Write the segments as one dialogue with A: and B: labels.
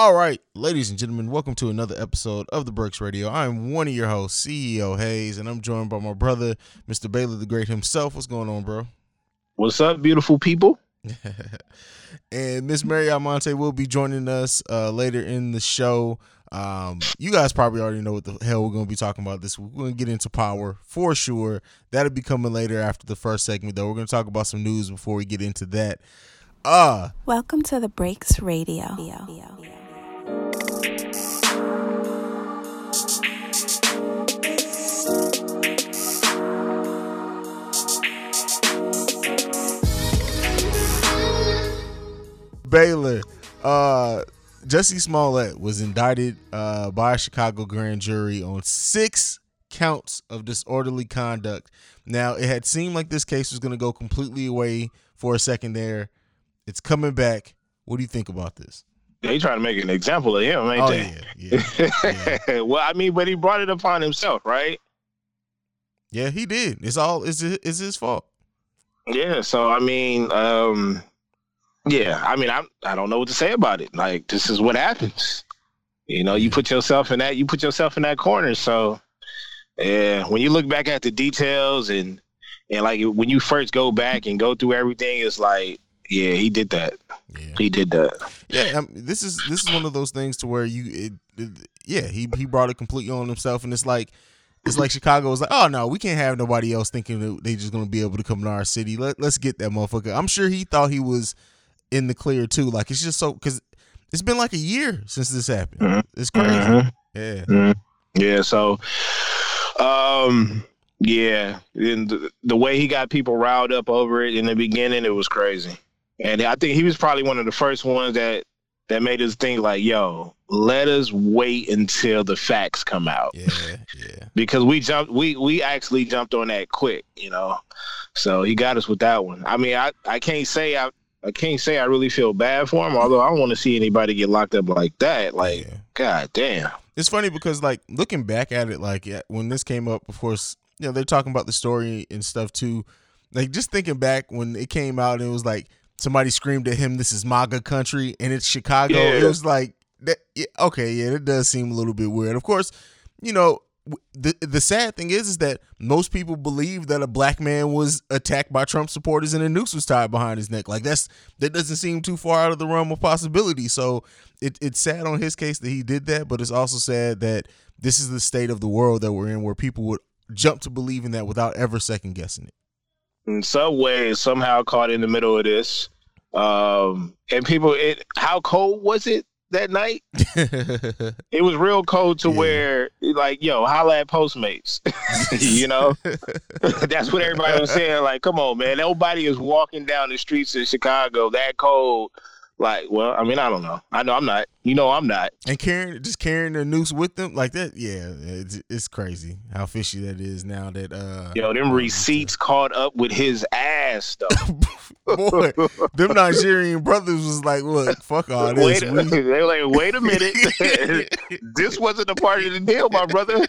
A: All right, ladies and gentlemen, welcome to another episode of the Breaks Radio. I am one of your hosts, CEO Haize, and I'm joined by my brother, Mr. Baylor the Great himself. What's going on, bro?
B: What's up, beautiful people?
A: and Miss Mary Almonte will be joining us uh, later in the show. Um, you guys probably already know what the hell we're going to be talking about this week. We're going to get into power for sure. That'll be coming later after the first segment, though. We're going to talk about some news before we get into that. Uh,
C: Welcome to the Breaks Radio.
A: Baylor, uh, Jussie Smollett was indicted uh, by a Chicago grand jury on six counts of disorderly conduct. Now, it had seemed like this case was going to go completely away for a second there. It's coming back. What do you think about this?
B: They trying to make an example of him, ain't
A: Oh
B: they?
A: yeah, yeah, yeah.
B: well, I mean, but he brought it upon himself, right?
A: yeah, he did. It's all it's it's his fault.
B: Yeah. So I mean, um, yeah. I mean, I I don't know what to say about it. Like, this is what happens. You know, you put yourself in that. You put yourself in that corner. So, yeah. When you look back at the details and and like when you first go back and go through everything, it's like, yeah, he did that.
A: Yeah.
B: He did that.
A: Yeah, um, this is this is one of those things to where you, it, it- yeah, he he brought it completely on himself, and it's like it's like Chicago was like, oh no, we can't have nobody else thinking that they just gonna be able to come to our city. Let let's get that motherfucker. I'm sure he thought he was in the clear too. Like it's just so because it's been like a year since this happened.
B: Mhm.
A: It's crazy.
B: Mhm.
A: Yeah,
B: Mhm. Yeah, so um yeah, and the, the way he got people riled up over it in the beginning, it was crazy. And I think he was probably one of the first ones that that made us think like, yo, let us wait until the facts come out.
A: yeah, yeah.
B: Because we jumped we we actually jumped on that quick, you know. So he got us with that one. I mean, I I can't say I I can't say I really feel bad for him, although I don't want to see anybody get locked up like that. Like,
A: yeah.
B: god damn.
A: It's funny because like looking back at it, like yeah, when this came up, of course, you know they're talking about the story and stuff too. Like just thinking back when it came out, and it was like somebody screamed at him, "This is MAGA country," and it's Chicago. It was like, that, yeah, okay, yeah, it does seem a little bit weird. Of course, you know the the sad thing is is that most people believe that a black man was attacked by Trump supporters and a noose was tied behind his neck. Like that's that doesn't seem too far out of the realm of possibility. So it, it's sad on his case that he did that, but it's also sad that this is the state of the world that we're in, where people would jump to believing that without ever second guessing
B: and Subway is somehow caught in the middle of this. Um, and people, it how cold was it that night?
A: it.
B: It was real cold to
A: Yeah.
B: where, like, yo, holla at Postmates. you know, that's what everybody was saying. Like, come on, man, nobody is walking down the streets of Chicago that cold. Like, well, I mean, I don't know. I know I'm not. You know, I'm not.
A: and carrying just carrying the noose with them like that, yeah, it's, it's crazy how fishy that is now. That uh,
B: Yo, them receipts caught up with his ass, though.
A: boy, them Nigerian brothers was like, look, fuck all this.
B: Wait,
A: We-
B: they were like, wait a minute. this wasn't a part of the deal, my brother.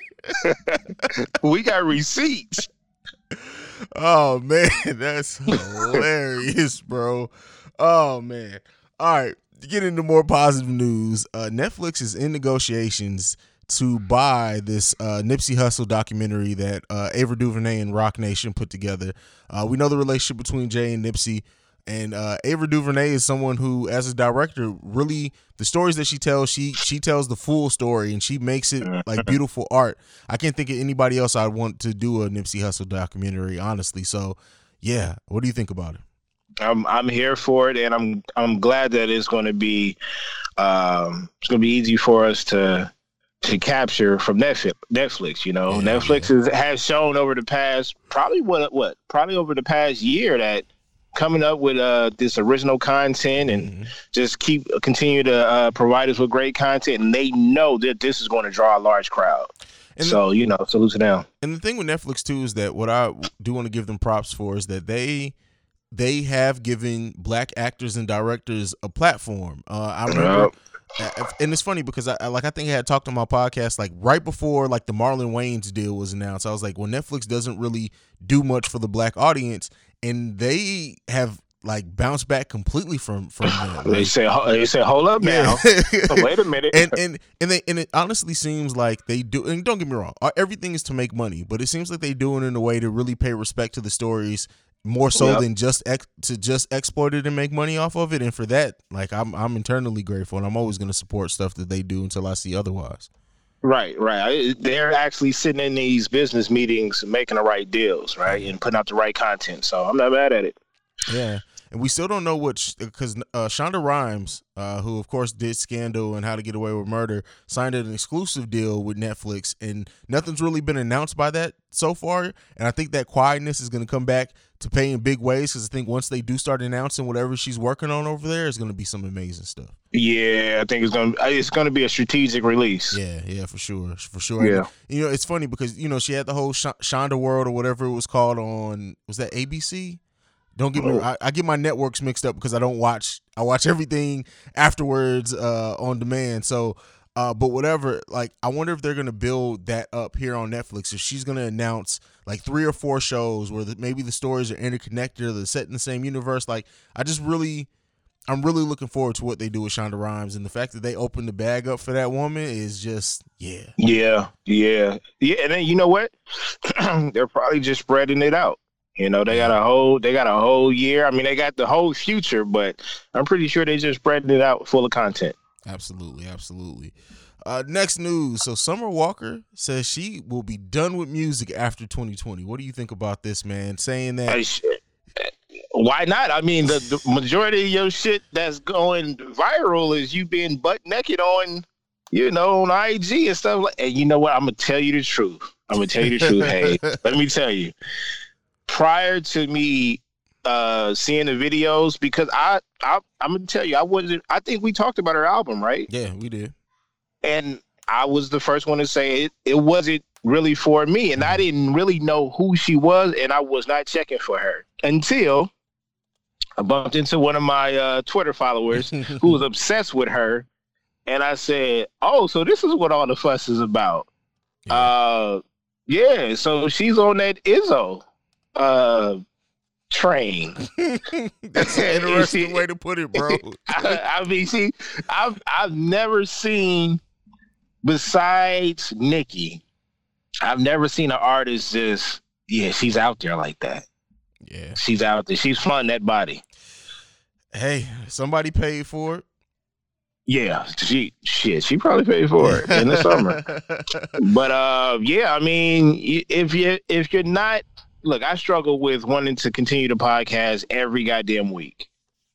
B: we got receipts.
A: Oh man, that's hilarious, bro. Oh man. All right, to get into more positive news, uh, Netflix is in negotiations to buy this uh, Nipsey Hussle documentary that uh, Ava DuVernay and Roc Nation put together. Uh, we know the relationship between Jay and Nipsey, and uh, Ava DuVernay is someone who, as a director, really the stories that she tells, she she tells the full story and she makes it like beautiful art. I can't think of anybody else I'd want to do a Nipsey Hussle documentary, honestly. So, yeah, what do you think about it?
B: I'm I'm here for it, and I'm I'm glad that it's going to be um, it's going to be easy for us to to capture from Netflix. Netflix, you know,
A: Yeah,
B: Netflix is, has shown over the past probably what what probably over the past year that coming up with uh this original content and
A: Mhm.
B: just keep continue to uh, provide us with great content, and they know that this is going to draw a large crowd.
A: And
B: so you know, salute to them.
A: And the thing with Netflix too is that what I do want to give them props for is that they they have given black actors and directors a platform. Uh, I remember, uh, and it's funny because I like I think I had talked on my podcast like right before like the Marlon Wayans deal was announced. I was like, well, Netflix doesn't really do much for the black audience, and they have like bounce back completely from from that.
B: They say, they say, hold up now. Wait a minute.
A: and and and they and it honestly seems like they do. And don't get me wrong, uh, everything is to make money, but it seems like they do it in a way to really pay respect to the stories more so
B: Yep.
A: than just ex- to just exploit it and make money off of it. And for that, like I'm I'm internally grateful, and I'm always going to support stuff that they do until I see otherwise.
B: Right, right. They're actually sitting in these business meetings, making the right deals, right, and putting out the right content. So I'm not mad at it.
A: Yeah. And we still don't know what because uh, Shonda Rhimes, uh, who of course did Scandal and How to Get Away with Murder, signed an exclusive deal with Netflix, and nothing's really been announced by that so far. And I think that quietness is going to come back to pay in big ways because I think once they do start announcing whatever she's working on over there, it's going to be some amazing stuff.
B: Yeah, I think it's gonna it's gonna be a strategic release.
A: Yeah, yeah, for sure, for sure. And,
B: Yeah.
A: you know, it's funny because you know she had the whole Sh- Shonda World or whatever it was called on was that ABC? Don't get me. I, I get my networks mixed up because I don't watch. I watch everything afterwards uh, on demand. So, uh, but whatever. Like, I wonder if they're gonna build that up here on Netflix. If she's gonna announce like three or four shows where the, maybe the stories are interconnected or they're set in the same universe. Like, I just really. I'm really looking forward to what they do with Shonda Rhimes, and the fact that they opened the bag up for that woman is just yeah.
B: Yeah, yeah, yeah. And then you know what? They're probably just spreading it out. You know, they got a whole they got a whole year. I mean, they got the whole future, but I'm pretty sure they just spreading it out full of content.
A: Absolutely, absolutely. Uh, next news. So Summer Walker says she will be done with music after 2020. What do you think about this, man? Saying that
B: Hey. Why not? I mean, the, the majority of your shit that's going viral is you being butt naked on, you know, on IG and stuff. Like, and you know what? I'm gonna tell you the truth. I'm gonna tell you the truth. Hey, let me tell you. Prior to me uh seeing the videos, because I, I I'm gonna tell you, I wasn't. I think we talked about her album, right?
A: yeah, we did.
B: and I was the first one to say it, it wasn't really for me. And I didn't really know who she was, and I was not checking for her until I bumped into one of my uh, Twitter followers who was obsessed with her. And I said, Oh, so this is what all the fuss is about.
A: Yeah.
B: Uh, yeah, so she's on that Izzo uh, train.
A: That's an interesting way to put it, bro.
B: I, I mean, see, I've I've never seen besides Nicki, I've never seen an artist just yeah, she's out there like that.
A: yeah.
B: She's out there. She's flaunting that body.
A: Hey, somebody paid for it.
B: Yeah, she shit. She probably paid for it in the summer. But uh, yeah, I mean, if you if you're not look, I struggle with wanting to continue the podcast every goddamn week.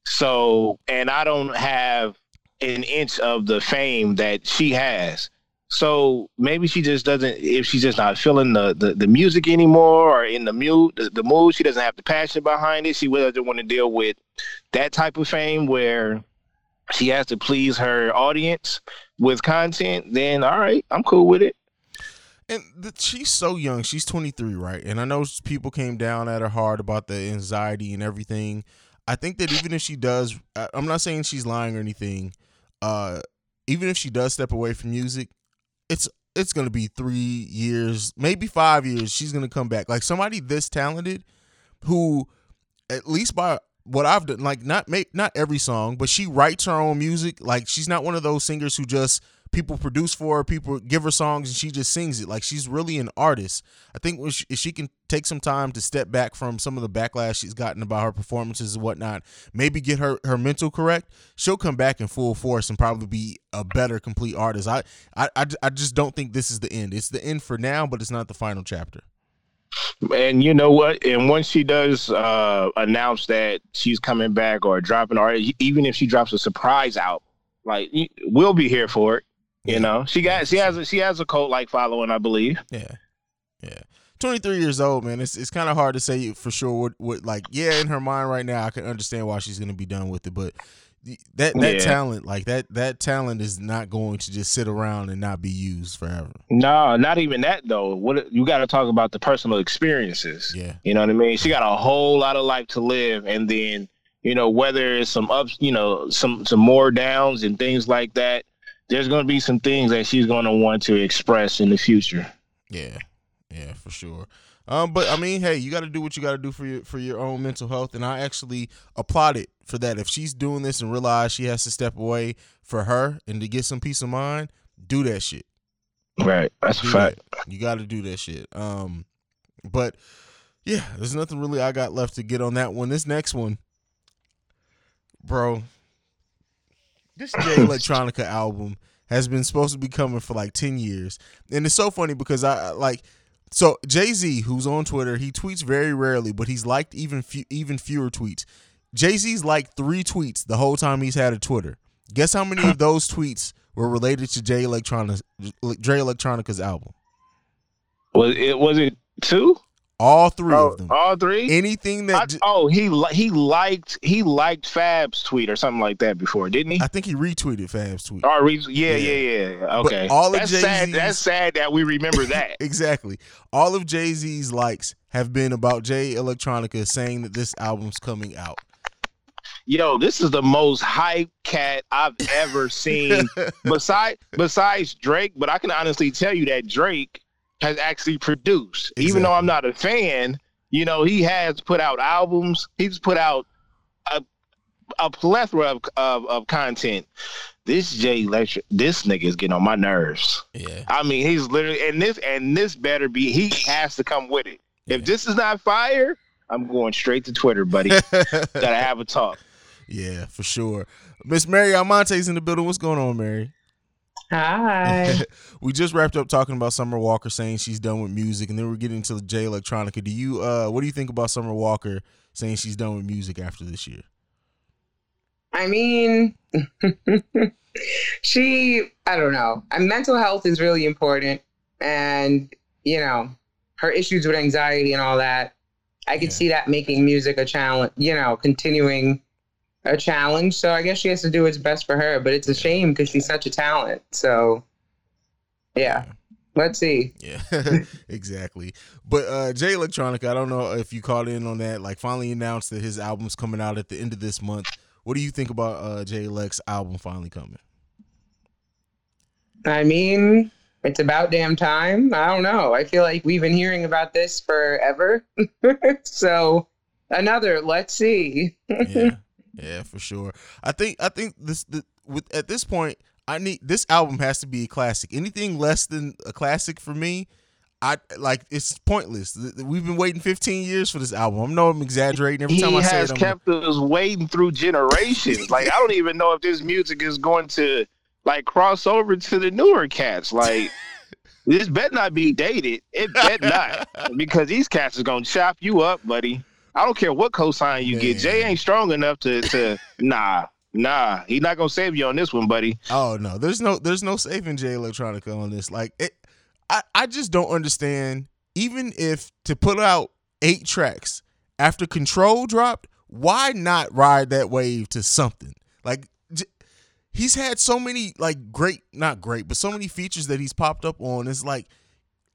B: So, and I don't have an inch of the fame that she has. So maybe she just doesn't. If she's just not feeling the the, the music anymore, or in the mood, the, the mood, she doesn't have the passion behind it. She doesn't want to deal with that type of fame where she has to please her audience with content. Then all right, I'm cool with it.
A: And the, she's so young. She's 23, right? And I know people came down at her hard about the anxiety and everything. I think that even if she does, I'm not saying she's lying or anything. Uh, even if she does step away from music, it's it's gonna be three years, maybe five years. She's gonna come back. Like somebody this talented, who, at least by what I've done, like not make not every song, but she writes her own music. Like she's not one of those singers who just people produce for her, people give her songs and she just sings it. Like she's really an artist. I think if she can take some time to step back from some of the backlash she's gotten about her performances and whatnot, maybe get her her mental correct, she'll come back in full force and probably be a better complete artist. I I I, I just don't think this is the end. It's the end for now, but it's not the final chapter.
B: And you know what? And once she does uh, announce that she's coming back or dropping, or even if she drops a surprise out, like we'll be here for it. You
A: Yeah.
B: know, she got she has a, she has a cult like following, I believe.
A: Yeah. Yeah. 23 years old, man. It's it's kind of hard to say for sure what, what like yeah, in her mind right now I can understand why she's going to be done with it, but that that
B: Yeah.
A: talent, like that that talent is not going to just sit around and not be used forever.
B: No, not even that though. What you got to talk about the personal experiences.
A: Yeah.
B: You know what I mean? She got a whole lot of life to live, and then you know whether it's some ups, you know, some some more downs and things like that. There's going to be some things that she's going to want to express in the future.
A: Yeah. Yeah, for sure. Um, but I mean, hey, you got to do what you got to do for your for your own mental health, and I actually applaud it for that. If she's doing this and realize she has to step away for her and to get some peace of mind, do that shit.
B: Right, that's
A: Do
B: a fact.
A: that. You got to do that shit. Um, but yeah, there's nothing really I got left to get on that one. This next one, bro, this Jay Electronica album has been supposed to be coming for like 10 years. And it's so funny because I I- like so Jay Z, who's on Twitter, he tweets very rarely, but he's liked even few, even fewer tweets. Jay Z's liked three tweets the whole time he's had a Twitter. Guess how many of those tweets were related to Jay Electronica, Jay Electronica's album?
B: Was it was it two?
A: All three
B: Oh,
A: of them.
B: all three.
A: Anything that
B: I-
A: J-
B: oh, he li- he liked he liked Fab's tweet or something like that before, didn't he?
A: I think he retweeted Fab's tweet.
B: Or re- yeah,
A: Yeah.
B: yeah, yeah. Okay,
A: all of
B: that's sad.
A: Jay-Z's-
B: That's sad that we remember that.
A: Exactly. All of Jay Z's likes have been about Jay Electronica saying that this album's coming out.
B: Yo, this is the most hype cat I've ever seen. besides besides Drake, but I can honestly tell you that Drake has actually produced. Even though I'm not a fan, you know, he has put out albums. He's put out a a plethora of of, of content. This Jay Electric, this nigga is getting on my nerves.
A: Yeah.
B: I mean, he's literally and this and this better be. He has to come with it. If this is not fire, I'm going straight to Twitter, buddy. Gotta have a talk.
A: yeah, for sure. Miss Mary Almonte's in the building. What's going on, Mary?
D: Hi.
A: we just wrapped up talking about Summer Walker saying she's done with music, and then we're getting to Jay Electronica. Do you uh what do you think about Summer Walker saying she's done with music after this year?
D: I mean, she, I don't know. And mental health is really important. And, you know, her issues with anxiety and all that, I could
A: Yeah.
D: see that making music a challenge, you know, continuing a challenge. So I guess she has to do what's best for her. But it's a shame because she's such a talent. So, yeah, let's see.
A: Yeah, exactly. But uh Jay Electronica, I don't know if you caught in on that. Like, finally announced that his album's coming out at the end of this month. What do you think about uh Jay Lex album finally coming?
D: I mean, it's about damn time. I don't know. I feel like we've been hearing about this forever. so another, let's see.
A: Yeah, yeah, for sure. I think I think this the, with at this point, I need this album has to be a classic. Anything less than a classic for me, I like it's pointless. We've been waiting 15 years for this album. I know I'm exaggerating every
B: he
A: time I say
B: has
A: it. I'm,
B: kept us waiting through generations. like I don't even know if this music is going to like cross over to the newer cats. Like this better not be dated. It better not because these cats is gonna chop you up, buddy. I don't care what cosign you get. Jay ain't strong enough to to nah. Nah, he's not gonna save you on this one, buddy.
A: Oh no, there's no there's no saving Jay Electronica on this. Like it, I I just don't understand. Even if to put out eight tracks after Control dropped, why not ride that wave to something? Like j- he's had so many like great, not great, but so many features that he's popped up on. It's like.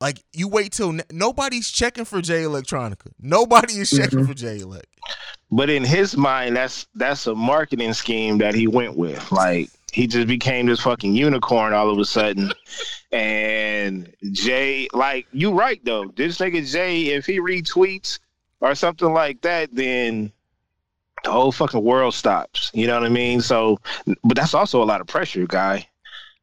A: Like you wait till n- nobody's checking for Jay Electronica. Nobody is checking mm-hmm. for Jay Elect.
B: But in his mind, that's that's a marketing scheme that he went with. Like he just became this fucking unicorn all of a sudden. and Jay, like you right though, this nigga Jay, if he retweets or something like that, then the whole fucking world stops. You know what I mean? So, but that's also a lot of pressure, guy.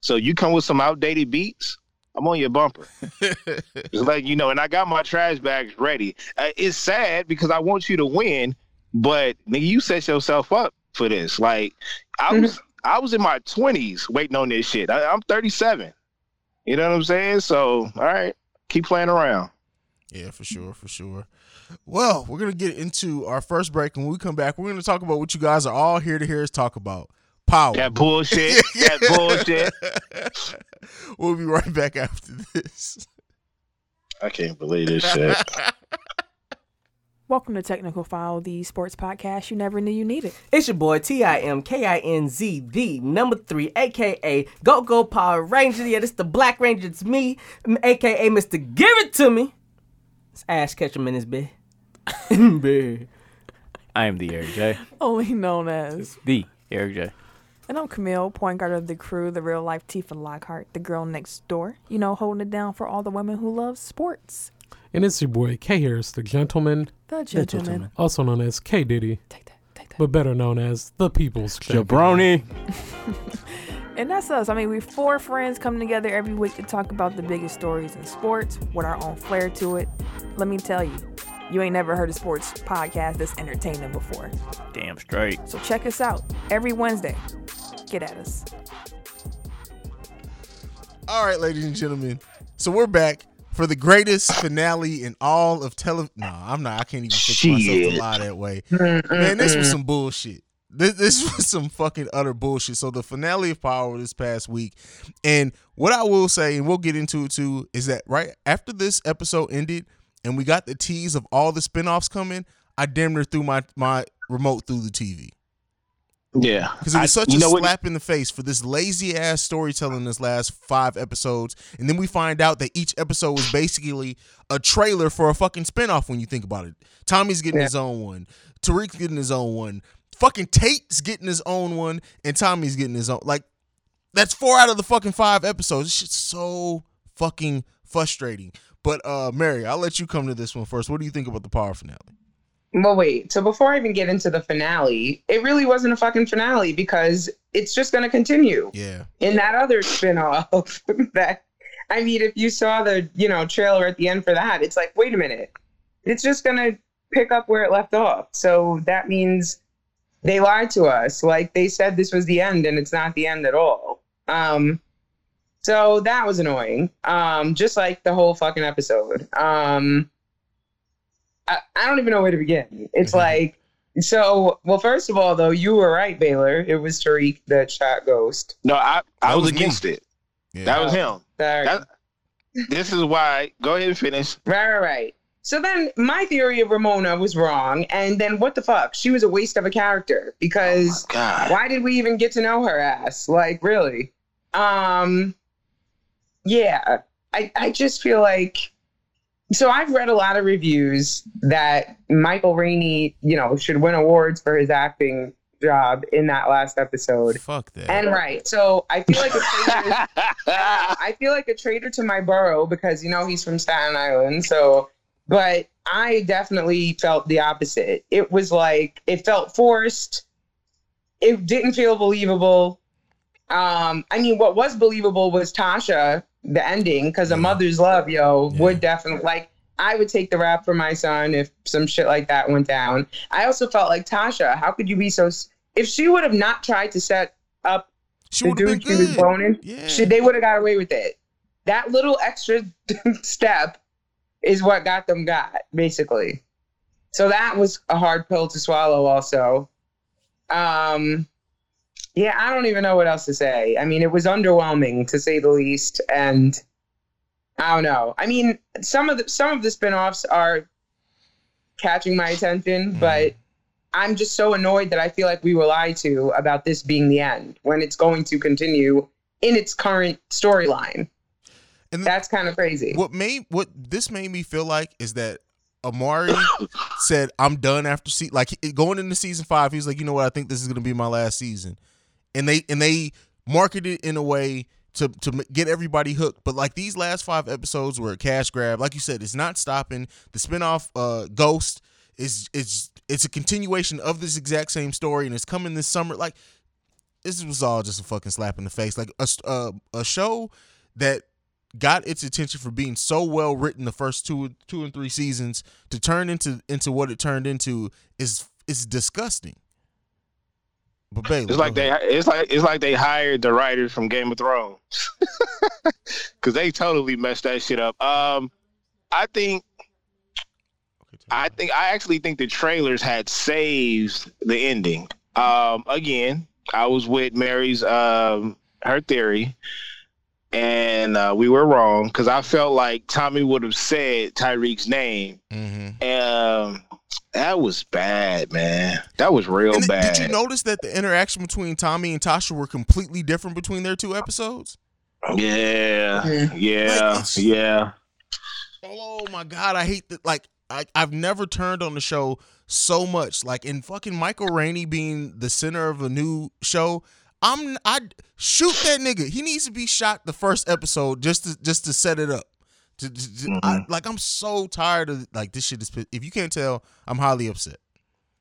B: So you come with some outdated beats, I'm on your bumper. It's like you know, and I got my trash bags ready. Uh, it's sad because I want you to win, but nigga, you set yourself up for this. Like I was, I was in my twenties waiting on this shit. I, I'm 37. You know what I'm saying? So all right, keep playing around.
A: Yeah, for sure, for sure. Well, we're gonna get into our first break, and when we come back, we're gonna talk about what you guys are all here to hear us talk about: power.
B: That bullshit. that bullshit.
A: we'll be right back after this.
B: I can't believe this shit.
E: Welcome to Technical File, the sports podcast you never knew you needed.
F: It's your boy T I M K I N Z, the number three, aka Go Go Power Ranger. Yeah, this the Black Ranger. It's me, aka Mr. Give It To Me. It's Ash Ketchum in his bed. bed.
G: I am the Eric J.
E: Only known as.
G: The Eric J.
E: And I'm Camille, point guard of the crew, the real life Tifa Lockhart, the girl next door. You know, holding it down for all the women who love sports.
H: And it's your boy K Harris, the gentleman,
E: The gentleman.
G: gentleman.
H: also known as K Diddy,
E: Take that. Take that.
H: but better known as the People's Champion.
G: Jabroni.
E: And that's us. I mean, we're four friends coming together every week to talk about the biggest stories in sports with our own flair to it. Let me tell you, you ain't never heard a sports podcast that's entertaining before.
G: Damn straight.
E: So check us out every Wednesday. Get at us.
A: All right, ladies and gentlemen. So we're back for the greatest finale in all of tele. No, I'm not. I can't even fix myself to lie that way. Mm, mm, Man, this was mm. some bullshit. This, this was some fucking utter bullshit. So the finale of Power this past week, and what I will say, and we'll get into it too, is that right after this episode ended, and we got the tease of all the spinoffs coming, I damn near threw my my remote through the TV.
B: Yeah,
A: Because it was such a
B: know what?
A: slap in the face for this lazy ass storytelling this last five episodes. And then we find out that each episode was basically a trailer for a fucking spinoff when you think about it. Tommy's getting
D: Yeah.
A: his own one. Tariq's getting his own one. Fucking Tate's getting his own one. And Tommy's getting his own. Like, that's four out of the fucking five episodes. This shit's so fucking frustrating. But uh Mary, I'll let you come to this one first. What do you think about the power finale?
D: Well, wait. So before I even get into the finale, it really wasn't a fucking finale because it's just going to continue
A: Yeah.
D: in that other spin-off. that I mean, if you saw the you know trailer at the end for that, it's like, wait a minute, it's just going to pick up where it left off. So that means they lied to us. Like they said this was the end, and it's not the end at all. Um, so that was annoying. Um, just like the whole fucking episode. Um. I, I don't even know where to begin. It's
A: Mhm.
D: like so. Well, first of all, though, you were right, Baylor. It was Tariq that shot Ghost.
B: No, I I was,
A: was me.
B: against it.
A: Yeah.
B: That was him.
D: Sorry.
B: That, this is why. Go ahead and finish.
D: Right, right, right. So then my theory of Ramona was wrong, and then what the fuck? She was a waste of a character because
B: God.
D: why did we even get to know her ass? Like, really? Um, yeah. I I just feel like. So I've read a lot of reviews that Michael Rainey, you know, should win awards for his acting job in that last episode.
A: Fuck that.
D: And right, so I feel like a traitor. I feel like a traitor to my borough because you know he's from Staten Island. So, but I definitely felt the opposite. It was like it felt forced. It didn't feel believable. Um, I mean, what was believable was Tasha, the ending, because a mother's love, yo,
A: Yeah.
D: would definitely like. I would take the rap for my son if some shit like that went down. I also felt like Tasha. How could you be so? If she would have not tried to set up
A: she
D: the dude she was boning,
A: Yeah.
D: she, they would have got away with it. That little extra step is what got them got, basically. So that was a hard pill to swallow, also. Um, yeah, I don't even know what else to say. I mean, it was underwhelming to say the least, and I don't know. I mean, some of the some of the spin-offs are catching my attention,
A: Mhm.
D: but I'm just so annoyed that I feel like we were lied to about this being the end when it's going to continue in its current storyline.
A: And
D: That's kind of crazy.
A: what made what this made me feel like is that Omari said, "I'm done after se like going into season five. He was like, you know what? I think this is gonna be my last season, and they and they marketed it in a way to to get everybody hooked. But like these last five episodes were a cash grab. Like you said, it's not stopping. The spinoff uh, Ghost is is it's a continuation of this exact same story, and it's coming this summer. Like this was all just a fucking slap in the face. Like a uh, a show that got its attention for being so well written the first two two and three seasons to turn into into what it turned into is is disgusting. But Bailey,
B: It's like they it's like it's like they hired the writers from Game of Thrones because they totally messed that shit up. Um, I think I think I actually think the trailers had saved the ending. Um, again, I was with Mary's um her theory, and uh, we were wrong because I felt like Tommy would have said Tariq's name.
A: Mhm.
B: Um, that was bad, man. That was real
A: And then,
B: bad.
A: did you notice that the interaction between Tommy and Tasha were completely different between their two episodes?
B: Yeah,
D: Mhm.
B: yeah,
A: Like,
B: yeah.
A: Oh my god, I hate that. Like I, I've never turned on the show so much. Like in fucking Michael Rainey being the center of a new show. I'm I shoot that nigga. He needs to be shot the first episode just to just to set it up. To- to- to- I, like I'm so tired of like this shit is. pi- If you can't tell, I'm highly upset.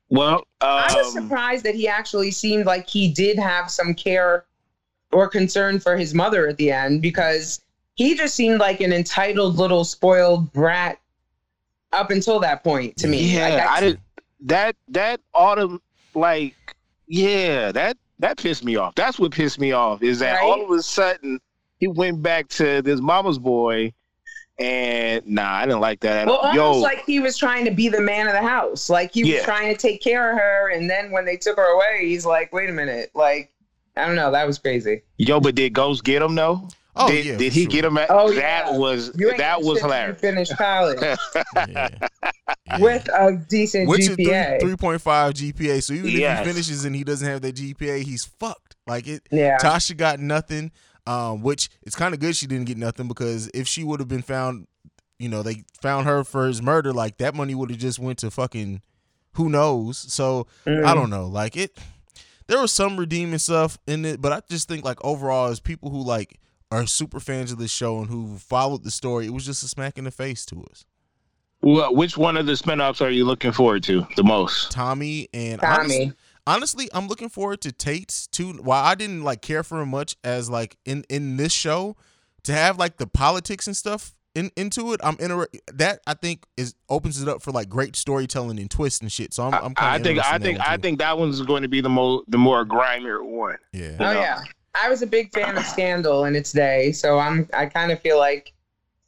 B: Well,
D: I was
B: um,
D: surprised that he actually seemed like he did have some care or concern for his mother at the end because he just seemed like an entitled little spoiled brat up until that point to me.
B: Yeah,
D: Like,
B: I did that. That autumn, like, yeah, that that pissed me off. That's what pissed me off is that
D: Right?
B: all of a sudden he went back to this mama's boy, and nah, I didn't like that at
D: Well,
B: all.
D: almost
B: Yo,
D: like he was trying to be the man of the house. Like he was
B: Yeah.
D: trying to take care of her, and then when they took her away, he's like, "Wait a minute!" Like, I don't know. That was crazy.
B: yo, but did Ghost get him though?
A: Oh
B: did,
A: yeah,
B: did he
A: sure.
B: get him? At,
D: Oh,
B: that
D: yeah.
B: was
D: You ain't
B: that was
D: till you
B: hilarious.
D: Finish college
A: Yeah. Yeah.
D: with a decent
A: Which is
D: GPA.
A: three point five GPA. So even if he finishes and he doesn't have that GPA, he's fucked. Like it.
D: yeah.
A: Tasha got nothing. Um, which it's kind of good she didn't get nothing because if she would have been found, you know, they found her for his murder, like that money would have just went to fucking who knows. So
D: Mm.
A: I don't know. Like it, there was some redeeming stuff in it, but I just think like overall, as people who like are super fans of this show and who followed the story, it was just a smack in the face to us.
B: Well, which one of the spinoffs are you looking forward to the most?
A: Tommy and
D: Tommy.
A: honestly, honestly, I'm looking forward to Tate's too. While I didn't like care for him much as like in in this show, to have like the politics and stuff in into it, I'm inter- that I think is opens it up for like great storytelling and twists and shit. So I'm, I'm
B: I, I
A: kinda
B: think I think I think that one's going to be the more the more grimier one.
A: yeah.
D: Oh
B: know?
D: yeah, I was a big fan of Scandal in its day, so I'm I kind of feel like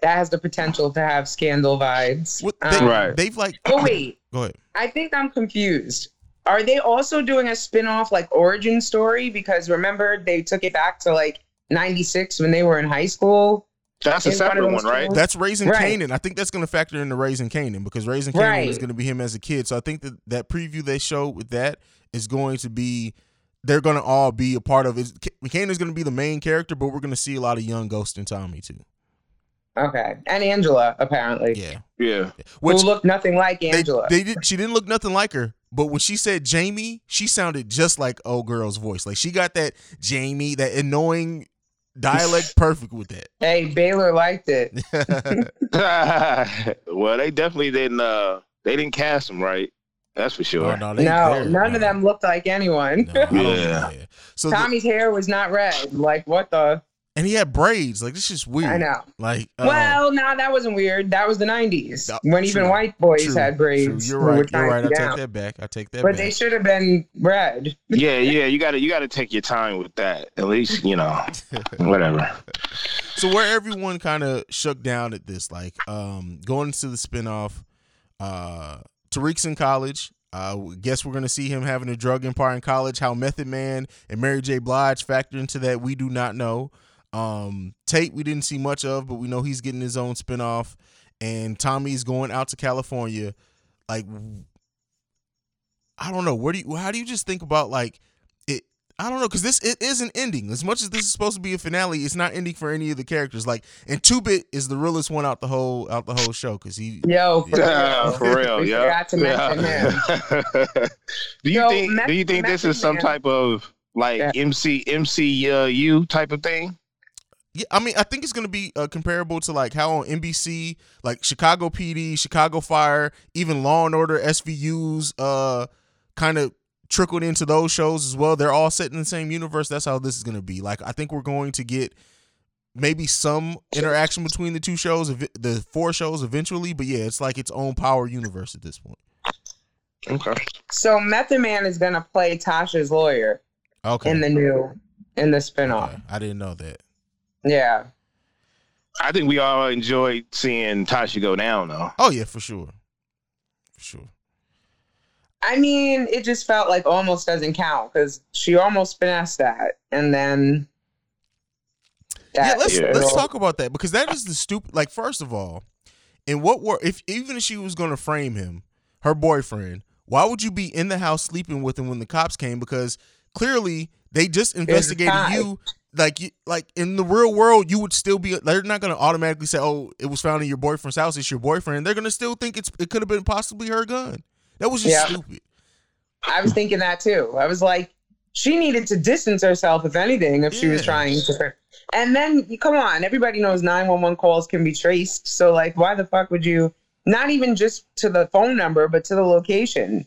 D: that has the potential to have Scandal vibes.
A: What, they,
D: Um,
B: Right.
A: They've like.
D: Oh wait,
A: Go ahead.
D: I think I'm confused. Are they also doing a spin-off like origin story? Because remember they took it back to like '96 when they were in high school.
B: That's a
D: In one of
B: separate one, right?
A: That's raising
D: Right.
A: Kanan. I think that's going to factor into raising Kanan because raising Kanan
D: Right.
A: is going to be him as a kid. So I think that that preview they showed with that is going to be they're going to all be a part of it. Kanan is going to be the main character, but we're going to see a lot of young Ghost and Tommy too.
D: Okay, and Angela apparently,
A: Yeah,
B: Yeah.
A: which
D: who looked nothing like Angela.
A: they did. She didn't look nothing like her, but when she said Jamie, she sounded just like old girl's voice. Like she got that Jamie, that annoying dialect, perfect with that.
D: hey, Baylor liked it.
B: well, they definitely didn't. uh They didn't cast him right. That's for sure.
A: Oh, no, they
D: No, none
A: no.
D: of them looked like anyone.
A: No,
B: Yeah.
A: yeah. So the-
D: Tommy's hair was not red. Like what the?
A: And he had braids. Like this is weird.
D: I know.
A: Like uh,
D: well, no, that wasn't weird. That was the '90s
A: No,
D: when even white boys
A: true,
D: had braids.
A: True. You're right. You're right. I take that back. I take that
D: But
A: back.
D: they should have been red.
B: yeah, yeah. You got to you got to take your time with that. At least you know whatever.
A: so where everyone kind of shook down at this, like um going into the spinoff, uh Tariq's in college. Uh guess we're gonna see him having a drug empire in college. How Method Man and Mary J. Blige factor into that, we do not know. Um Tate we didn't see much of, but we know he's getting his own spinoff. And Tommy's going out to California. Like I don't know. Where do you how do you just think about like it I don't know because this it is an ending. As much as this is supposed to be a finale, it's not ending for any of the characters. Like, and Two Bit is the realest one out the whole out the whole show because he.
D: Yo, for
B: Yeah,
D: real.
B: for real.
D: We
B: yeah.
D: forgot to mention
B: Yeah. do you
D: Yo,
B: think
D: Meth-
B: do you think this
D: Method
B: is some
D: Man-
B: type of like
D: Yeah.
B: MC MCU type of thing?
A: Yeah, I mean, I think it's gonna be uh, comparable to like how on NBC, like Chicago PD, Chicago Fire, even Law and Order SVU's, uh, kind of trickled into those shows as well. They're all set in the same universe. That's how this is gonna be. Like, I think we're going to get maybe some interaction between the two shows, the four shows eventually. But yeah, it's like its own power universe at this point.
B: Okay.
D: So Method Man is gonna play Tasha's lawyer
A: Okay,
D: in the new in the spinoff.
A: Okay, I didn't know that.
D: Yeah.
B: I think we all enjoyed seeing Tasha go down though.
A: Oh yeah, for sure, for sure.
D: I mean, it just felt like almost doesn't count because she almost finessed that, and then.
A: yeah, let's
B: Yeah.
A: let's talk about that because that is the stupid. Like, first of all, in what were if even if she was going to frame him, her boyfriend, why would you be in the house sleeping with him when the cops came? Because clearly they just investigated you. Like, you, like in the real world, you would still be. They're not going to automatically say, "Oh, it was found in your boyfriend's house. It's your boyfriend." They're going to still think it's it could have been possibly her gun. That was just
D: Yeah.
A: stupid.
D: I was thinking that too. I was like, she needed to distance herself, if anything, if she was trying to. And then, come on, everybody knows 911 calls can be traced. So, like, why the fuck would you, not even just to the phone number, but to the location?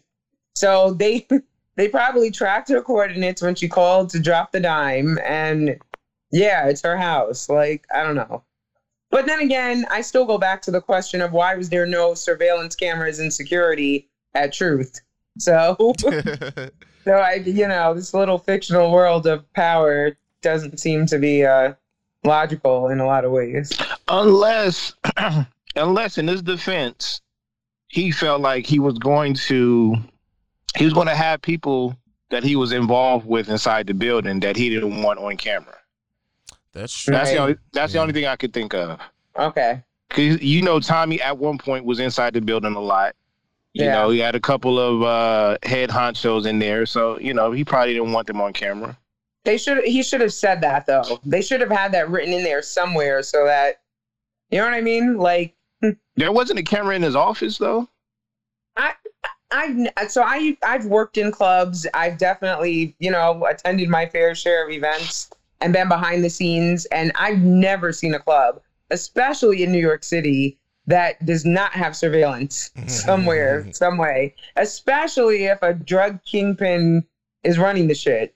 D: So they they probably tracked her coordinates when she called to drop the dime. And yeah, it's her house. Like, I don't know. But then again, I still go back to the question of why was there no surveillance cameras and security at Truth? So, so I, you know, this little fictional world of power doesn't seem to be uh, logical in a lot of ways.
B: unless unless in his defense he felt like he was going to he was going to have people that he was involved with inside the building that he didn't want on camera
A: That's true.
B: that's the only that's the only thing i could think of
D: Okay.
B: because you know tommy at one point was inside the building a lot you
D: Yeah.
B: know he had a couple of uh head honchos in there so you know he probably didn't want them on camera
D: They should. He should have said that though. They should have had that written in there somewhere so that you know what I mean. Like
B: there wasn't a camera in his office though
D: I've so I I've worked in clubs. I've definitely you know attended my fair share of events and been behind the scenes. And I've never seen a club, especially in New York City, that does not have surveillance somewhere, some way. Especially if a drug kingpin is running the shit.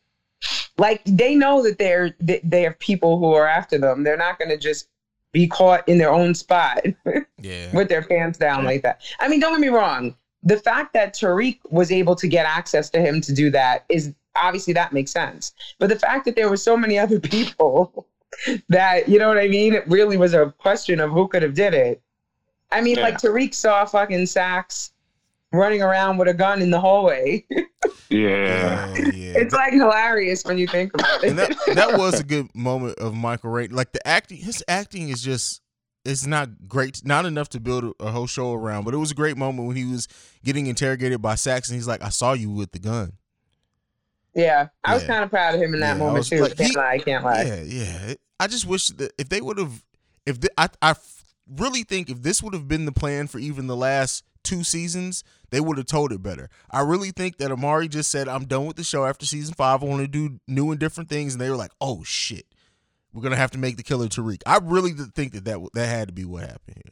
D: Like they know that they're that they have people who are after them. They're not going to just be caught in their own spot
A: Yeah.
D: with their pants down like that. I mean, don't get me wrong. The fact that Tariq was able to get access to him to do that is obviously that makes sense. But the fact that there were so many other people that, you know what I mean? It really was a question of who could have did it. I mean, like Tariq saw fucking Saxe running around with a gun in the hallway.
B: yeah
A: Yeah, yeah.
D: it's like hilarious when you think about it.
A: and that that was a good moment of Michael Ray. Like the acting, his acting is just it's not great, not enough to build a, a whole show around. But it was a great moment when he was getting interrogated by Saxon. He's like, "I saw you with the gun."
D: yeah, I was kind of proud of him in that
A: Yeah, I
D: moment
A: was
D: too.
A: like,
D: can't
A: he-
D: lie, can't lie.
A: Yeah, yeah. I just wish that if they would have, if the, I, I really think if this would have been the plan for even the last two seasons, they would have told it better. I really think that Omari just said, "I'm done with the show after season five. I want to do new and different things," and they were like, "Oh shit, we're gonna have to make the killer Tariq." I really think that that that had to be what happened here.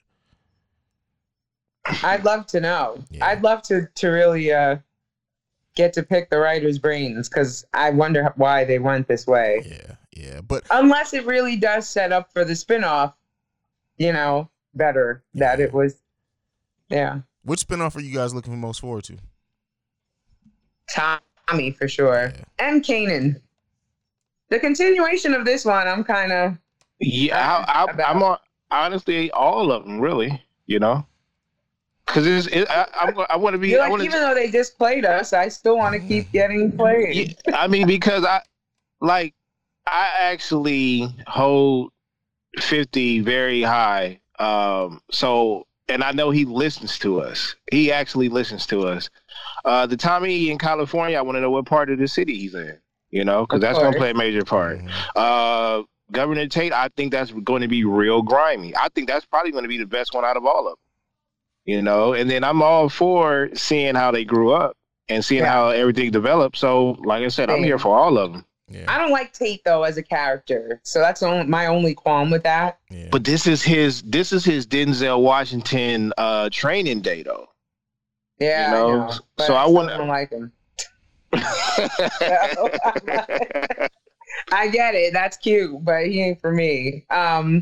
D: I'd love to know.
A: Yeah.
D: I'd love to to really uh, get to pick the writer's brains because I wonder why they went this way.
A: Yeah, yeah, but
D: Unless it really does set up for the spinoff, you know, better that it was. Yeah,
A: which spinoff are you guys looking for most forward to?
D: Tommy for sure,
A: Yeah.
D: and Kanan. The continuation of this one, I'm kind of
B: Yeah, I, I'm on, honestly all of them, really. You know, because it's it, I, I'm, I want to be.
D: Like,
B: want
D: even though they just played us, I still want to keep getting played.
B: Yeah, I mean, because I like I actually hold fifty very high. Um, so and I know he listens to us. He actually listens to us. Uh, the Tommy in California, I want to know what part of the city he's in. You know, because that's going to play a major part.
A: Mhm.
B: Uh, Governor Tate, I think that's going to be real grimy. I think that's probably going to be the best one out of all of them. You know, and then I'm all for seeing how they grew up and seeing
D: Yeah.
B: how everything developed. So, like I said, I'm here for all of them.
A: Yeah,
D: I don't like Tate though as a character, so that's only, my only qualm with that.
A: yeah.
B: But this is his this is his Denzel Washington uh training day though.
D: Yeah,
B: You know,
D: I know, but
B: so I
D: still
B: wanna-
D: don't like him. I get it. That's cute, but he ain't for me. Um,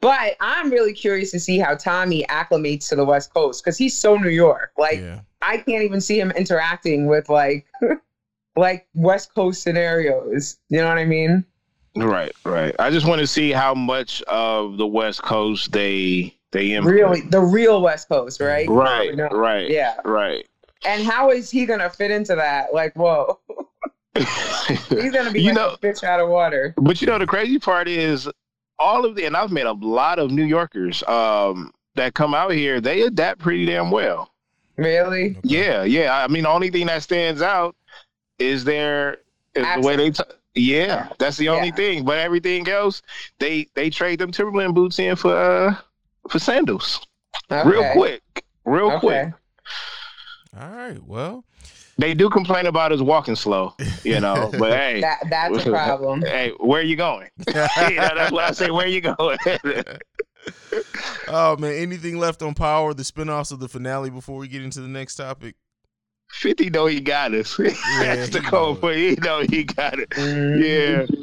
D: but I'm really curious to see how Tommy acclimates to the West Coast because he's so New York. Like
A: yeah.
D: I can't even see him interacting with like like West Coast scenarios. You know what I mean?
B: right, right. I just want to see how much of the West Coast they they implement.
D: Really, the real West Coast, right?
B: Right,
D: No.
B: right.
D: Yeah.
B: Right.
D: And how is he gonna fit into that? Like, whoa, he's gonna be
B: you
D: like
B: know,
D: a fish out of water.
B: But you know the crazy part is all of the and I've met a lot of New Yorkers um that come out here, they adapt pretty damn well.
D: Really?
A: Okay.
B: Yeah, yeah. I mean the only thing that stands out is their is the way they t- yeah, that's the only
D: Yeah.
B: thing. But everything else, they they trade them Timberland boots in for uh for sandals. Real quick. Real
D: Okay.
B: quick.
A: All right. Well,
B: They do complain about us walking slow, you know. But hey,
D: That that's a problem.
B: hey, where are you going? you know, that's what I say. Where are you going?
A: oh man, anything left on Power, the spinoffs of the finale before we get into the next topic?
B: Fifty know he got us. that's the
A: he
B: code,
A: know
B: but he know he got it.
D: Mhm.
B: Yeah.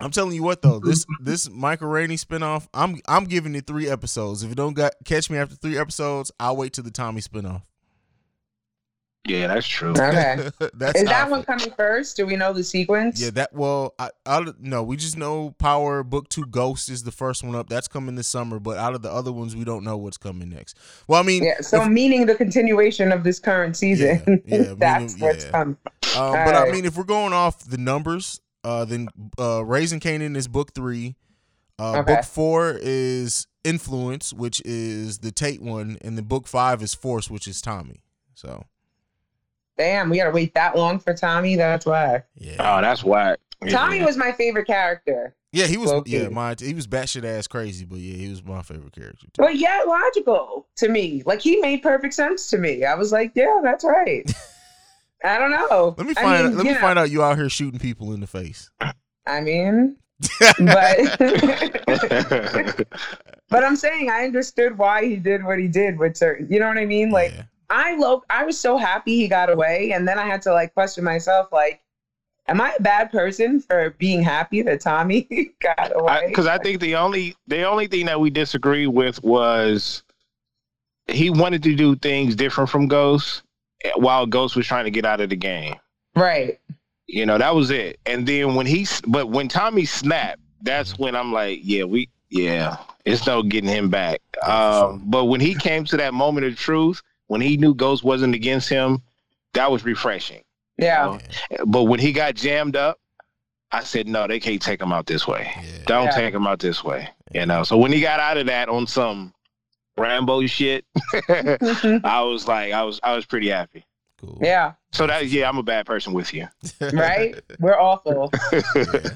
A: I'm telling you what though, this this Michael Rainey spinoff, I'm I'm giving it three episodes. If you don't got catch me after three episodes, I'll wait till the Tommy spinoff.
B: Yeah, that's true.
D: Okay.
A: That's
D: Is that one
A: feel.
D: coming first? Do we know the sequence?
A: Yeah, that well, I, I no, we just know Power Book Two Ghost is the first one up. That's coming this summer, but out of the other ones, we don't know what's coming next. Well, I mean,
D: Yeah, so
A: if-
D: meaning the continuation of this current season.
A: Yeah, yeah,
D: That's
A: meaning-
D: what's
A: yeah.
D: coming.
A: Um, but I mean, if we're going off the numbers, uh, then uh, Raising Kanan is book three. Uh,
D: Okay.
A: Book four is Influence, which is the Tate one, and then book five is Force, which is Tommy. So
D: Damn, we gotta wait that long for Tommy. That's why.
A: yeah,
B: Oh, that's whack.
D: Tommy
B: Yeah.
D: was my favorite character,
A: yeah, he was
D: low-key.
A: yeah, my he was batshit ass crazy, but yeah, he was my favorite character. Too.
D: but yet logical to me. Like he made perfect sense to me. I was like, yeah, that's right. I don't know.
A: Let me
D: I
A: find
D: mean,
A: let me
D: know,
A: find out you out here shooting people in the face.
D: I mean, but but I'm saying I understood why he did what he did with certain. You know what I mean? Like
A: Yeah.
D: I lo- I was so happy he got away, and then I had to like question myself, like, am I a bad person for being happy that Tommy got away?
B: because I, think the only the only thing that we disagree with was he wanted to do things different from Ghost, eh, while Ghost was trying to get out of the game.
D: right.
B: You know that was it. And then when he, but when Tommy snapped, that's when I'm like, yeah, we, yeah, it's no getting him back. Um, But when he came to that moment of truth, when he knew Ghost wasn't against him, that was refreshing.
D: Yeah.
B: But when he got jammed up, I said, no, they can't take him out this way.
A: Yeah.
B: Don't
D: Yeah.
B: take him out this way. You know. So when he got out of that on some Rambo shit, mm-hmm. I was like, I was, I was pretty happy.
A: Cool.
D: yeah.
B: So that, yeah, I'm a bad person with you.
D: Right. We're awful.
A: yeah, yeah,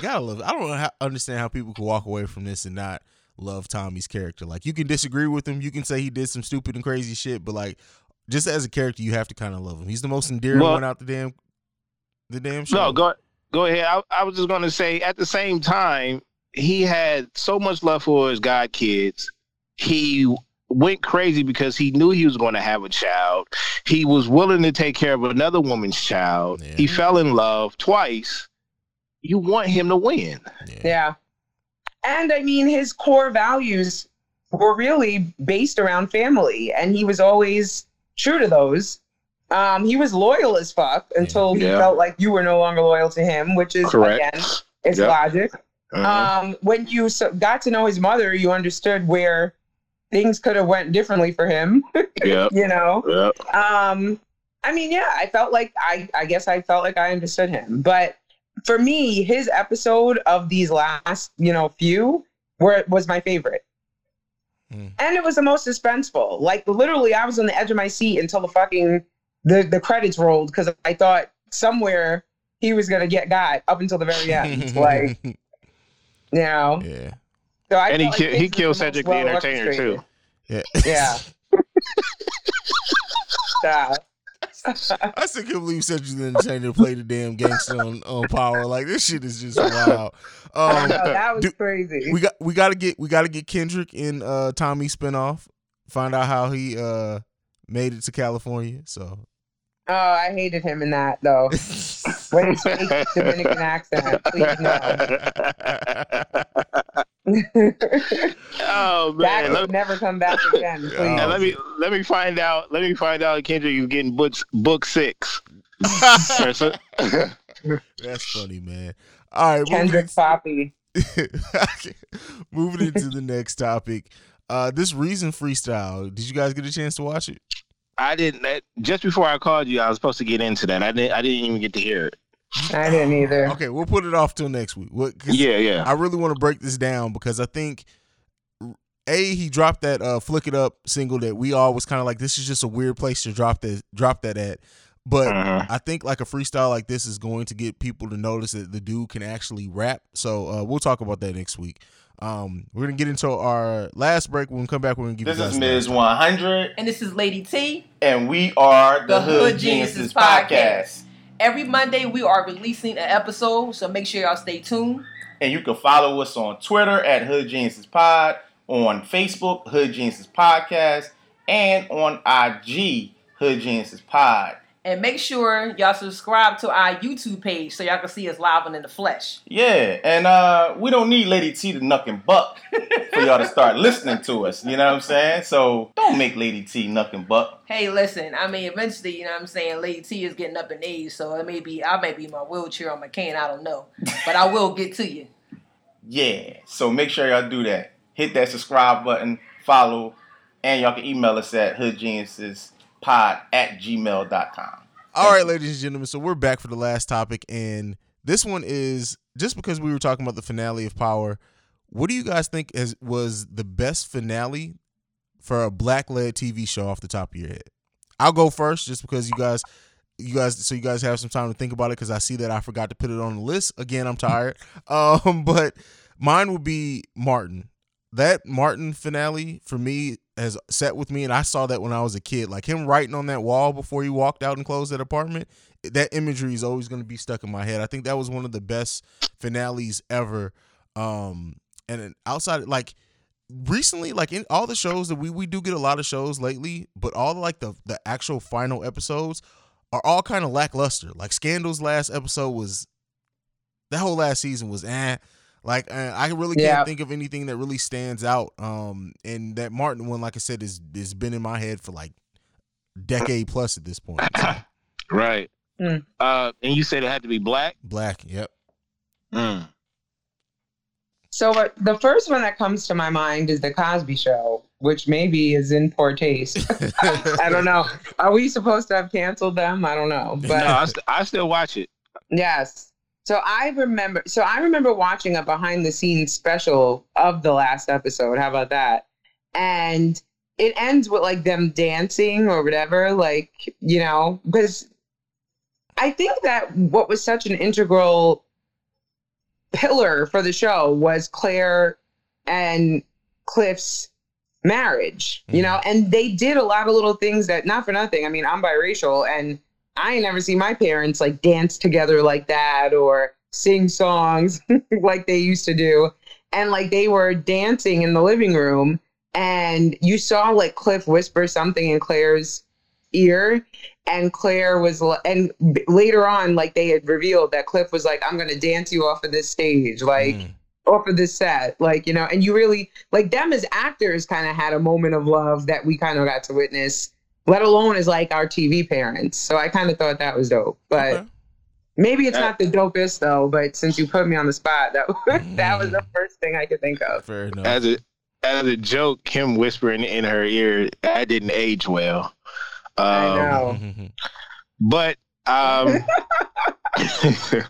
A: gotta love. It. I don't know how, understand how people can walk away from this and not love Tommy's character. Like you can disagree with him, you can say he did some stupid and crazy shit, but like just as a character, you have to kind of love him. He's the most endearing
B: Well-
A: one out the damn, the damn show.
B: No, go go ahead. I, I was just gonna say at the same time, he had so much love for his god kids. He went crazy because he knew he was going to have a child. He was willing to take care of another woman's child.
A: Yeah.
B: He fell in love twice. You want him to win.
A: Yeah.
D: Yeah. And I mean, his core values were really based around family, and he was always true to those. Um, he was loyal as fuck until he
B: Yeah.
D: felt like you were no longer loyal to him, which is
B: Correct.
D: again, it's
B: Yep.
D: logic.
B: Uh-huh.
D: Um, when you so, got to know his mother, you understood where things could have went differently for him.
B: Yep.
D: You know,
B: Yep.
D: um, I mean, yeah, I felt like I, I guess I felt like I understood him. But for me, his episode of these last, you know, few were was my favorite.
A: Hmm.
D: And it was the most suspenseful. Like literally, I was on the edge of my seat until the fucking the the credits rolled because I thought somewhere he was gonna get got up until the very end. like you know,
A: yeah,
D: so I
B: And he
D: like
B: ki- he killed
D: the
B: Cedric the Entertainer too.
A: yeah,
D: Yeah. Yeah.
A: I still can't believe Cedric the Entertainer played the damn gangster on, on Power. Like this shit is just wild.
D: I
A: Um,
D: know, that was
A: do-
D: crazy.
A: we got we got to get we got to get Kendrick in uh Tommy spinoff. Find out how he uh made it to California. So
D: Oh, I hated him in that though. When he speaks Dominican accent, please no.
B: oh
D: that
B: man.
D: could
B: Let,
D: never come back again. Please.
B: and let me let me find out. Let me find out. Kendrick, you getting book book six.
A: That's funny, man. All right, moving
D: Kendrick Poppy.
A: moving into the next topic. Uh, this reason freestyle. Did you guys get a chance to watch it?
B: I didn't. That, just before I called you, I was supposed to get into that. I didn't. I didn't even get to hear it.
D: I didn't either.
A: Okay, we'll put it off till next week. What? 'cause
B: Yeah, yeah.
A: I really want to break this down because I think a he dropped that uh flick it up single that we all was kind of like this is just a weird place to drop that drop that at but
B: Uh-huh.
A: I think like a freestyle like this is going to get people to notice that the dude can actually rap so uh we'll talk about that next week Um, we're gonna get into our last break. When we come back, we're gonna give
I: This
A: you guys
I: is
A: the
I: Ms. 100,
J: And this is Lady T,
I: and we are the,
J: the
I: Hood, Geniuses podcast.
J: Every Monday we are releasing an episode, so make sure y'all stay tuned.
I: And you can follow us on Twitter at Hood Geniuses Pod, on Facebook, Hood Geniuses Podcast, and on IG, Hood Geniuses Pod.
J: And make sure y'all subscribe to our YouTube page so y'all can see us live and in the flesh.
I: Yeah, and uh, we don't need Lady T to nuck and buck for y'all to start listening to us. You know what I'm saying? So don't make Lady T nuck and buck.
J: Hey, listen, I mean, eventually, you know what I'm saying, Lady T is getting up in age, so it may be, I may be in my wheelchair or my cane, I don't know. But I will get to you.
I: Yeah, so make sure y'all do that. Hit that subscribe button, follow, and y'all can email us at hoodgeniuspod at gmail.com.
A: All right, ladies and gentlemen. So we're back for the last topic, and this one is just because we were talking about the finale of Power. What do you guys think is was the best finale for a black-led TV show off the top of your head? I'll go first, just because you guys, you guys, so you guys have some time to think about it. Because I see that I forgot to put it on the list again. I'm tired. um, but mine would be Martin. That Martin finale for me has set with me, and I saw that when I was a kid. Like him writing on that wall before he walked out and closed that apartment. That imagery is always going to be stuck in my head. I think that was one of the best finales ever. Um, and outside, like recently, like in all the shows that we we do get a lot of shows lately, but all like the the actual final episodes are all kind of lackluster. Like Scandal's last episode was that whole last season was eh. Like uh, I really can't
D: Yeah.
A: think of anything that really stands out. Um, and that Martin one, like I said, is has been in my head for like decade plus at this point. So,
B: Right.
D: Hmm.
B: Uh, and you said it had to be black.
A: black, yep.
B: Mm.
D: So uh, the first one that comes to my mind is the Cosby Show, which maybe is in poor taste. I don't know. Are we supposed to have canceled them? I don't know. But
B: no, I, st- I still watch it.
D: Yes. So I remember so I remember watching a behind the scenes special of the last episode. How about that? And it ends with like them dancing or whatever, like, you know, because I think that what was such an integral pillar for the show was Claire and Cliff's marriage, you mm-hmm. know, and they did a lot of little things that not for nothing. I mean, I'm biracial and I ain't never seen my parents like dance together like that or sing songs like they used to do. And like they were dancing in the living room and you saw like Cliff whisper something in Claire's ear and Claire was and b- later on like they had revealed that Cliff was like I'm going to dance you off of this stage like
A: Mm.
D: off of this set like you know and you really like them as actors kind of had a moment of love that we kind of got to witness let alone as like our TV parents so I kind of thought that was dope but
A: Okay.
D: maybe it's
B: Uh,
D: not the dopest though but since you put me on the spot that that was the first thing I could think of
A: Fair enough.
B: As a as a joke, him whispering in her ear that didn't age well. Um,
D: I know
B: But um,
D: I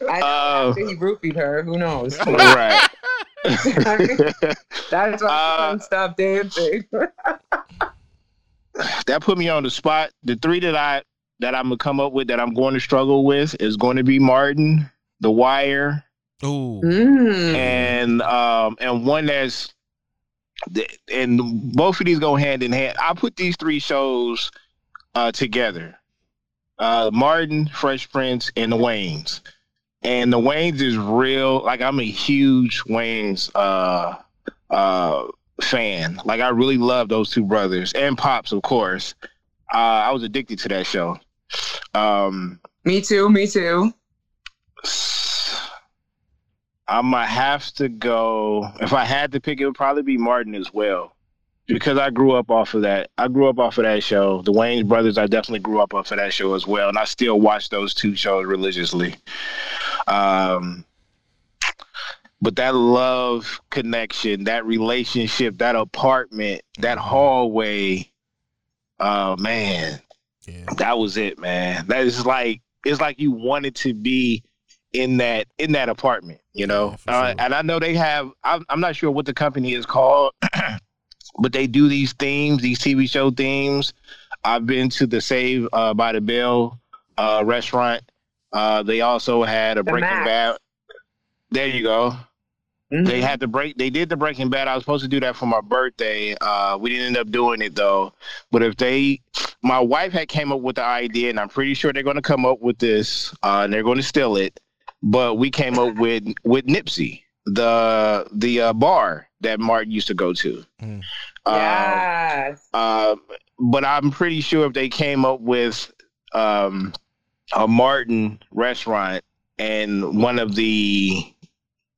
D: know
B: Uh,
D: after he roofied her who knows
B: right.
D: that's why
B: Uh,
D: I couldn't stop dancing
B: that put me on the spot. The three that I that I'm gonna come up with that I'm going to struggle with is going to be Martin, The Wire,
A: Ooh.
D: Mm.
B: and um and one that's and both of these go hand in hand. I put these three shows uh together. Uh Martin, Fresh Prince, and the Waynes. And the Waynes is real like I'm a huge Waynes uh uh fan. Like I really love those two brothers and Pops of course. Uh I was addicted to that show. Um
D: me too me too
B: I might have to go. If I had to pick, it would probably be Martin as well, because I grew up off of that. I grew up off of that show. The Wayne brothers. I definitely grew up off of that show as well, and I still watch those two shows religiously. Um, but that love connection, that relationship, that apartment, that hallway, uh, man,
A: Yeah.
B: that was it, man. That is like it's like you wanted to be in that in that apartment, you know.
A: Yeah,
B: uh,
A: sure.
B: and I know they have. I'm, I'm not sure what the company is called, but they do these themes, these TV show themes. I've been to the Save uh, by the Bell uh, restaurant. Uh, they also had a
D: The
B: Breaking
D: Max.
B: Bad. There you go.
D: Mhm.
B: They had to break. They did the Breaking Bad. I was supposed to do that for my birthday. Uh, we didn't end up doing it though. But if they, my wife had came up with the idea, and I'm pretty sure they're going to come up with this. Uh, and they're going to steal it. But we came up with with Nipsey, the the uh, bar that Martin used to go to.
A: Mm.
B: Uh,
D: yes.
B: um, but I'm pretty sure if they came up with um, a Martin restaurant and one of the,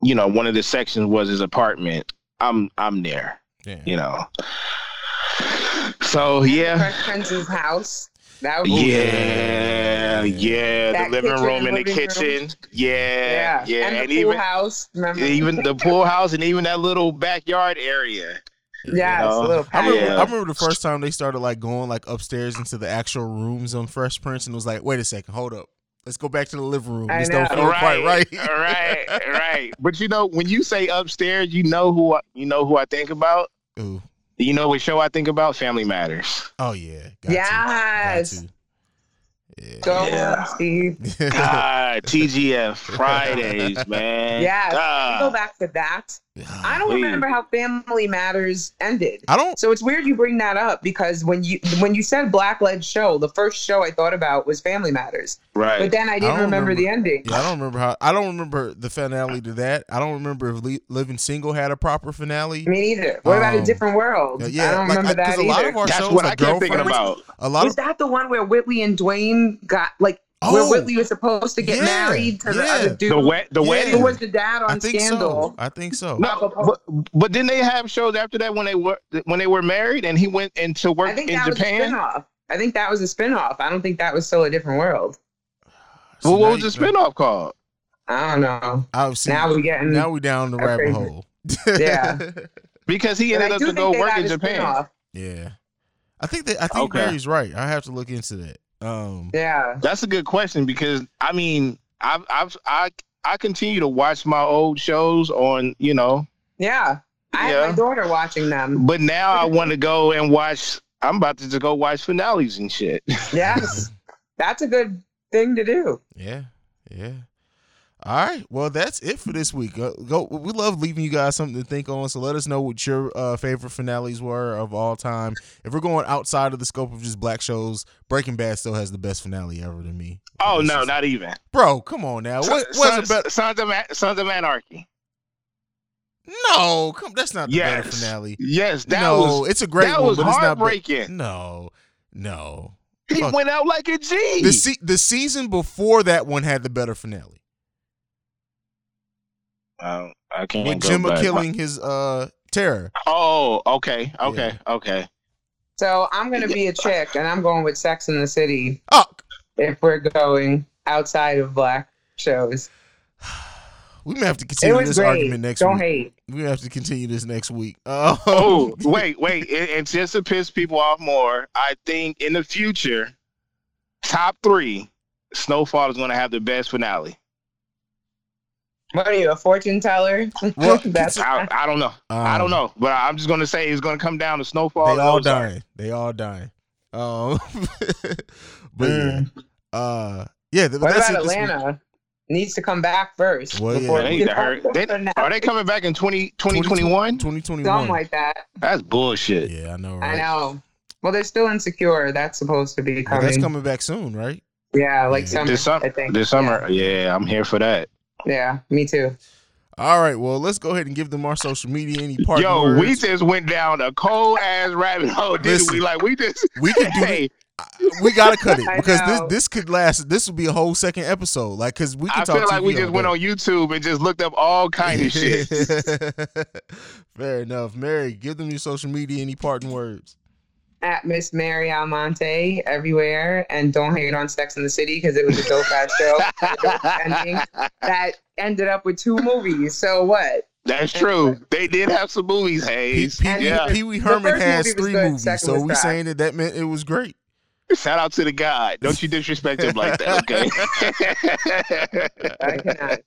B: you know, one of the sections was his apartment, I'm I'm there.
A: Yeah.
B: You know. So yeah,
D: Fresh Prince's house. That would be
B: yeah, yeah.
D: That
B: The living
D: kitchen,
B: room and the
D: living room.
B: kitchen, yeah,
D: Yeah.
B: yeah,
D: And the
B: and
D: pool
B: even
D: house. Remember?
B: even the pool house and even that little backyard area.
D: yes,
B: know,
D: a little
A: I remember,
B: Yeah.
A: I remember the first time they started like going like upstairs into the actual rooms on Fresh Prince, and it was like, wait a second, hold up, let's go back to the living room.
D: I
A: This don't
D: know.
A: feel quite right.
B: right, right. But you know, when you say upstairs, you know who I, you know who I think about.
A: Ooh.
B: You know what show I think about? Family Matters.
A: Oh yeah. Got
D: Yes.
A: To. Yeah.
D: Go
B: Yeah.
D: on, Steve.
B: God, TGF Fridays, man. Yeah,
D: Go back to that. I don't
B: Please.
D: remember how Family Matters ended.
A: I don't.
D: So it's weird you bring that up because when you when you said Black Led Show, the first show I thought about was Family Matters.
B: Right.
D: But then I didn't
A: don't
D: remember, the ending.
A: Yeah, I don't remember how. I don't remember the finale to that. I don't remember if Li- Living Single had a proper finale.
D: Me neither. What about a
A: Um,
D: different world?
A: Yeah,
D: I don't
A: like,
D: remember
A: I- 'cause
D: that
A: a lot
D: either.
A: of our
B: That's
A: shows,
B: what I kept thinking
A: Girlfriends,
B: about.
A: A lot
D: was
A: of
D: that the one where Whitley and Dwayne got like where
A: Oh,
D: Whitley was supposed to get
A: yeah,
D: married to the other dude?
B: The wet, the
A: Yeah.
B: wedding.
D: Who was the dad on
A: I think
D: Scandal?
A: so. I think so.
B: No, but, but didn't they have shows after that when they were when they were married and he went into work
D: I think
B: in
D: that was a
B: Japan?
D: spinoff. I think that was a spinoff. I don't think that was still a different world.
A: So
B: Well, what was the
A: you- uh,
B: spinoff called?
D: I don't know.
A: I've seen.
D: Now we're getting
A: Now we're down the rabbit
D: crazy.
A: hole.
D: Yeah.
B: Because he
D: But
B: ended up to go work in
D: a
B: Japan.
D: spinoff.
A: yeah. I think that I think
B: Okay.
A: Barry's right. I have to look into that. Um.
D: Yeah.
B: That's a good question because I mean, I've I've I I continue to watch my old shows on you know,
D: Yeah. I
B: Yeah.
D: have my daughter watching them.
B: but now I want to go and watch. I'm about to just go watch finales and shit.
D: Yes. That's a good thing to do.
A: Yeah. Yeah. All right. Well, that's it for this week. Uh, go. We love leaving you guys something to think on. So let us know what your uh, favorite finales were of all time. If we're going outside of the scope of just black shows, Breaking Bad still has the best finale ever to me.
B: Oh no,
A: just-
B: not even.
A: bro, come on now. What
B: Sons,
A: was a better?
B: Sons of Ma- Sons of Anarchy.
A: No, come. That's not the better finale.
B: Yes, that
A: no,
B: was
A: it's a great
B: that
A: one,
B: was
A: but it's not. be-
B: heartbreaking.
A: no, no.
B: He
A: Fuck.
B: went out like a G.
A: The se- the season before that one had the better finale.
B: Um, I can't
A: With
B: go
A: Jim
B: back.
A: killing his uh terror.
B: Oh, okay, okay, okay.
D: So I'm gonna be a chick and I'm going with Sex in the City
A: Oh,
D: if we're going outside of black shows.
A: we may have to continue this
D: great.
A: argument next
D: Don't
A: week.
D: hate.
A: We have to continue this next week. Uh,
B: Oh, wait, wait. And, and just to piss people off more, I think in the future, top three, Snowfall is going to have the best finale.
D: What are you, a fortune teller?
A: Well,
D: That's
B: I, I don't know. I don't know, but I'm just going to say it's going to come down to Snowfall.
A: They all
B: Ozark.
A: dying. They all dying. Um, but
D: Mm.
A: yeah, uh, yeah.
D: What
A: that's
D: about
A: it this week.
D: Atlanta? Needs to come back first.
A: Well, yeah.
D: before
B: They
D: we
B: need to
D: get
B: hurry. They- are they coming back in 20, 2021?
A: 2021.
D: Something like that.
B: That's bullshit.
A: Yeah, I know.
D: I know. Well, they're still insecure. That's supposed to be
A: Well,
D: coming.
A: that's coming back soon, right?
D: Yeah, like
A: Yeah.
D: summer.
B: This summer,
D: I think.
B: this summer, yeah. I'm here for that.
D: Yeah. yeah, me too.
A: All right. Well, let's go ahead and give them our social media. Any part?
B: Yo, we just went down a cold ass rabbit hole, didn't
A: Listen,
B: we? Like we just
A: we could do.
B: hey,
A: we gotta cut it because this this could last. This would be a whole second episode. Like, cause we can
B: I
A: talk.
B: feel like we just went on YouTube and just looked up all kind of shit.
A: Fair enough. Mary, give them your social media. Any parting words?
D: At Miss Mary Almonte everywhere, and don't hate on Sex in the City because it was a dope ass show. Ending that ended up with two movies. So what?
B: That's true. They did have some movies,
A: Pee
B: Hayes.
A: Wee
B: yeah.
A: Pee Wee Herman has
D: movie
A: three
D: good,
A: movies, so we
D: trash.
A: saying that that meant it was great.
B: Shout out to the guy. Don't you disrespect him like that, okay?
D: I cannot.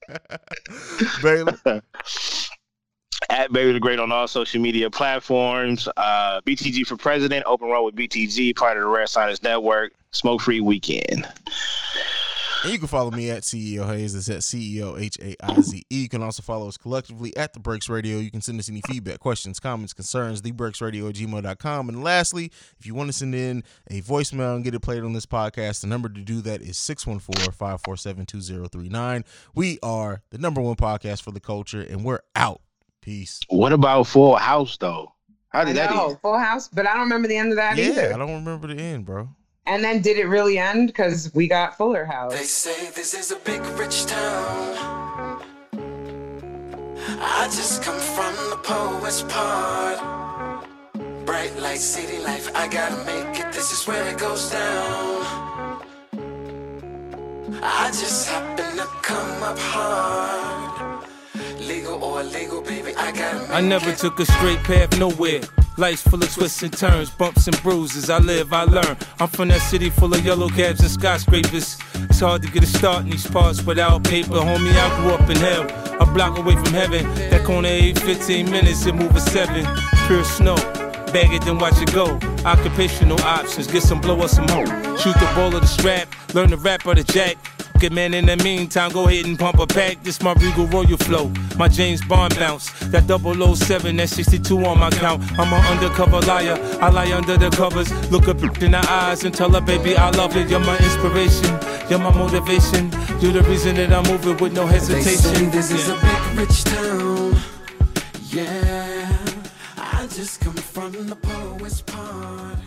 A: Baylor.
B: At Baylor the Great on all social media platforms. Uh, BTG for President, Open Road with BTG, part of the Red Sinus Network, Smoke Free Weekend.
A: And you can follow me at CEO Haize. It's at CEO H A I Z E. You can also follow us collectively at The Breaks Radio. You can send us any feedback, questions, comments, concerns, thebreaksradio at gmail.com. And lastly, if you want to send in a voicemail and get it played on this podcast, the number to do that is 614 547 2039. We are the number one podcast for the culture, and we're out. Peace.
B: What about Full House though? How
D: I
B: did that
D: know,
B: end?
D: Full House, but I don't remember the end of that
A: Yeah,
D: either.
A: I don't remember the end, bro.
D: And then did it really end? Because we got Fuller
K: They
D: House.
K: say this is a big rich town. I just come from the poet's part. Bright light, city life, I gotta make it. This is where it goes down. I just happen to come up hard. Legal or illegal, baby, I gotta
L: I never took a straight path nowhere. Life's full of twists and turns, bumps and bruises. I live, I learn. I'm from that city full of yellow cabs and skyscrapers. It's hard to get a start in these parts without paper. Homie, I grew up in hell, a block away from heaven. That corner ain't 15 minutes, it move a seven. Pure snow. Bag it, then watch it go. Occupational options, get some blow or some hoe. Shoot the ball of the strap, learn the rap of the jack. Man, in the meantime, go ahead and pump a pack. This my Regal Royal flow, my James Bond bounce. That 007, that 62 on my count. I'm an undercover liar, I lie under the covers. Look up in the eyes and tell her, baby, I love it. You're my inspiration, you're my motivation. You're the reason that I'm moving with no
K: They say
L: hesitation.
K: this is a big rich town. Yeah, I just come from the poet's part.